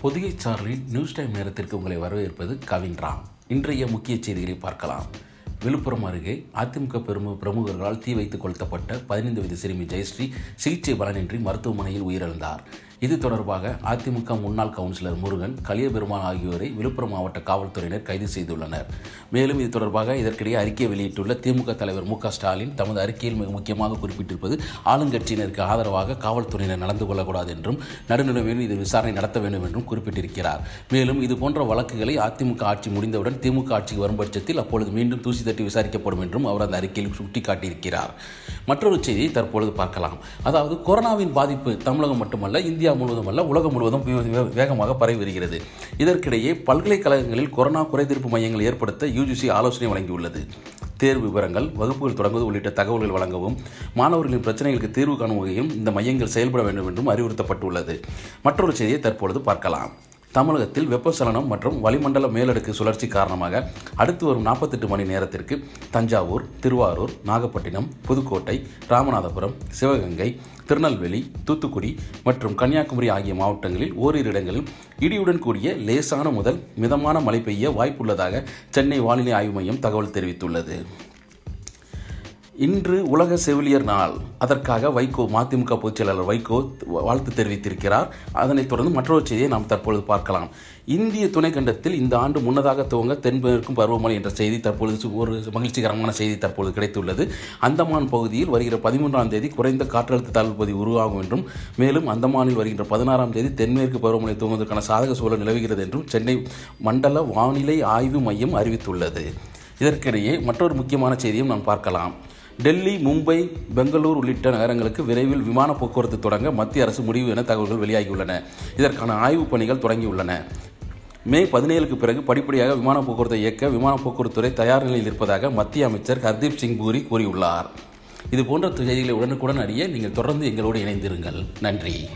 Pothigai சார்லின் news time நேரத்திற்கு உங்களை வரவேற்பது கவின் ராம். இன்றைய முக்கிய செய்திகளை பார்க்கலாம். விழுப்புரம் அருகே அதிமுக பெரும பிரமுகர்களால் தீ வைத்து கொளுத்தப்பட்ட பதினைந்து வயது சிறுமி ஜெயஸ்ரீ சிகிச்சை பலனின்றி மருத்துவமனையில் உயிரிழந்தார். இது தொடர்பாக அதிமுக முன்னாள் கவுன்சிலர் முருகன் கலியபெருமான் ஆகியோரை விழுப்புரம் மாவட்ட காவல்துறையினர் கைது செய்துள்ளனர். மேலும் இது தொடர்பாக இதற்கிடையே அறிக்கை வெளியிட்டுள்ள திமுக தலைவர் மு க ஸ்டாலின் தமது அறிக்கையில் மிக முக்கியமாக குறிப்பிட்டிருப்பது ஆளுங்கட்சியினருக்கு ஆதரவாக காவல்துறையினர் நடந்து கொள்ளக்கூடாது என்றும் நடுநிலைமையில் இது விசாரணை நடத்த வேண்டும் என்றும் குறிப்பிட்டிருக்கிறார். மேலும் இது போன்ற வழக்குகளை அதிமுக ஆட்சி முடிந்தவுடன் திமுக ஆட்சிக்கு வரும் பட்சத்தில் அப்பொழுது மீண்டும் தூசி தட்டி விசாரிக்கப்படும் என்றும் அவர் அந்த அறிக்கையில் சுட்டிக்காட்டியிருக்கிறார். மற்றொரு செய்தியை தற்பொழுது பார்க்கலாம். அதாவது கொரோனாவின் பாதிப்பு தமிழகம் மட்டுமல்ல இந்தியா முழுவதும் அல்ல உலகம் முழுவதும் வே- வேகமாக பரவி வருகிறது. இதற்கிடையே பல்கலைக்கழகங்களில் கொரோனா குறைதீர்ப்பு மையங்கள் ஏற்படுத்த யூஜிசி ஆலோசனை வழங்கியுள்ளது. தேர்வு விவரங்கள் வகுப்புகள் தொடங்குவது உள்ளிட்ட தகவல்கள் வழங்கவும் மாணவர்களின் பிரச்சனைகளுக்கு தீர்வு காணும் வகையும் இந்த மையங்கள் செயல்பட வேண்டும் என்றும் அறிவுறுத்தப்பட்டுள்ளது. மற்றொரு செய்தியை தற்பொழுது பார்க்கலாம். தமிழகத்தில் வெப்பச்சலனம் மற்றும் வளிமண்டல மேலடுக்கு சுழற்சி காரணமாக அடுத்து வரும் நாற்பத்தெட்டு மணி நேரத்திற்கு தஞ்சாவூர் திருவாரூர் நாகப்பட்டினம் புதுக்கோட்டை ராமநாதபுரம் சிவகங்கை திருநெல்வேலி தூத்துக்குடி மற்றும் கன்னியாகுமரி ஆகிய மாவட்டங்களில் ஓரிரு இடங்களில் இடியுடன் கூடிய லேசான முதல் மிதமான மழை பெய்ய வாய்ப்புள்ளதாக சென்னை வானிலை ஆய்வு மையம் தகவல் தெரிவித்துள்ளது. இன்று உலக செவிலியர் நாள். அதற்காக வைகோ மதிமுக பொதுச்செயலாளர் வைகோ வாழ்த்து தெரிவித்திருக்கிறார். அதனைத் தொடர்ந்து மற்றொரு செய்தியை நாம் தற்பொழுது பார்க்கலாம். இந்திய துணைக்கண்டத்தில் இந்த ஆண்டு முன்னதாக துவங்க தென்மேற்கும் பருவமழை என்ற செய்தி தற்பொழுது ஒரு மகிழ்ச்சிகரமான செய்தி தற்பொழுது கிடைத்துள்ளது. அந்தமான் பகுதியில் வருகிற பதிமூன்றாம் தேதி குறைந்த காற்றழுத்த தாழ்வு பகுதி உருவாகும் என்றும் மேலும் அந்தமானில் வருகின்ற பதினாறாம் தேதி தென்மேற்கு பருவமழை துவங்குவதற்கான சாதக சூழல் நிலவுகிறது என்றும் சென்னை மண்டல வானிலை ஆய்வு மையம் அறிவித்துள்ளது. இதற்கிடையே மற்றொரு முக்கியமான செய்தியும் நாம் பார்க்கலாம். டெல்லி மும்பை பெங்களூர் உள்ளிட்ட நகரங்களுக்கு விரைவில் விமான போக்குவரத்து தொடங்க மத்திய அரசு முடிவு என தகவல்கள் வெளியாகியுள்ளன. இதற்கான ஆய்வுப் பணிகள் தொடங்கியுள்ளன. மே பதினேழுக்கு பிறகு படிப்படியாக விமான போக்குவரத்தை இயக்க விமான போக்குவரத்துறை தயார் நிலையில் இருப்பதாக மத்திய அமைச்சர் ஹர்தீப் சிங் பூரி கூறியுள்ளார். இது போன்ற செய்திகளை உடனுக்குடன் அறிய நீங்கள் தொடர்ந்து எங்களோடு இணைந்திருங்கள். நன்றி.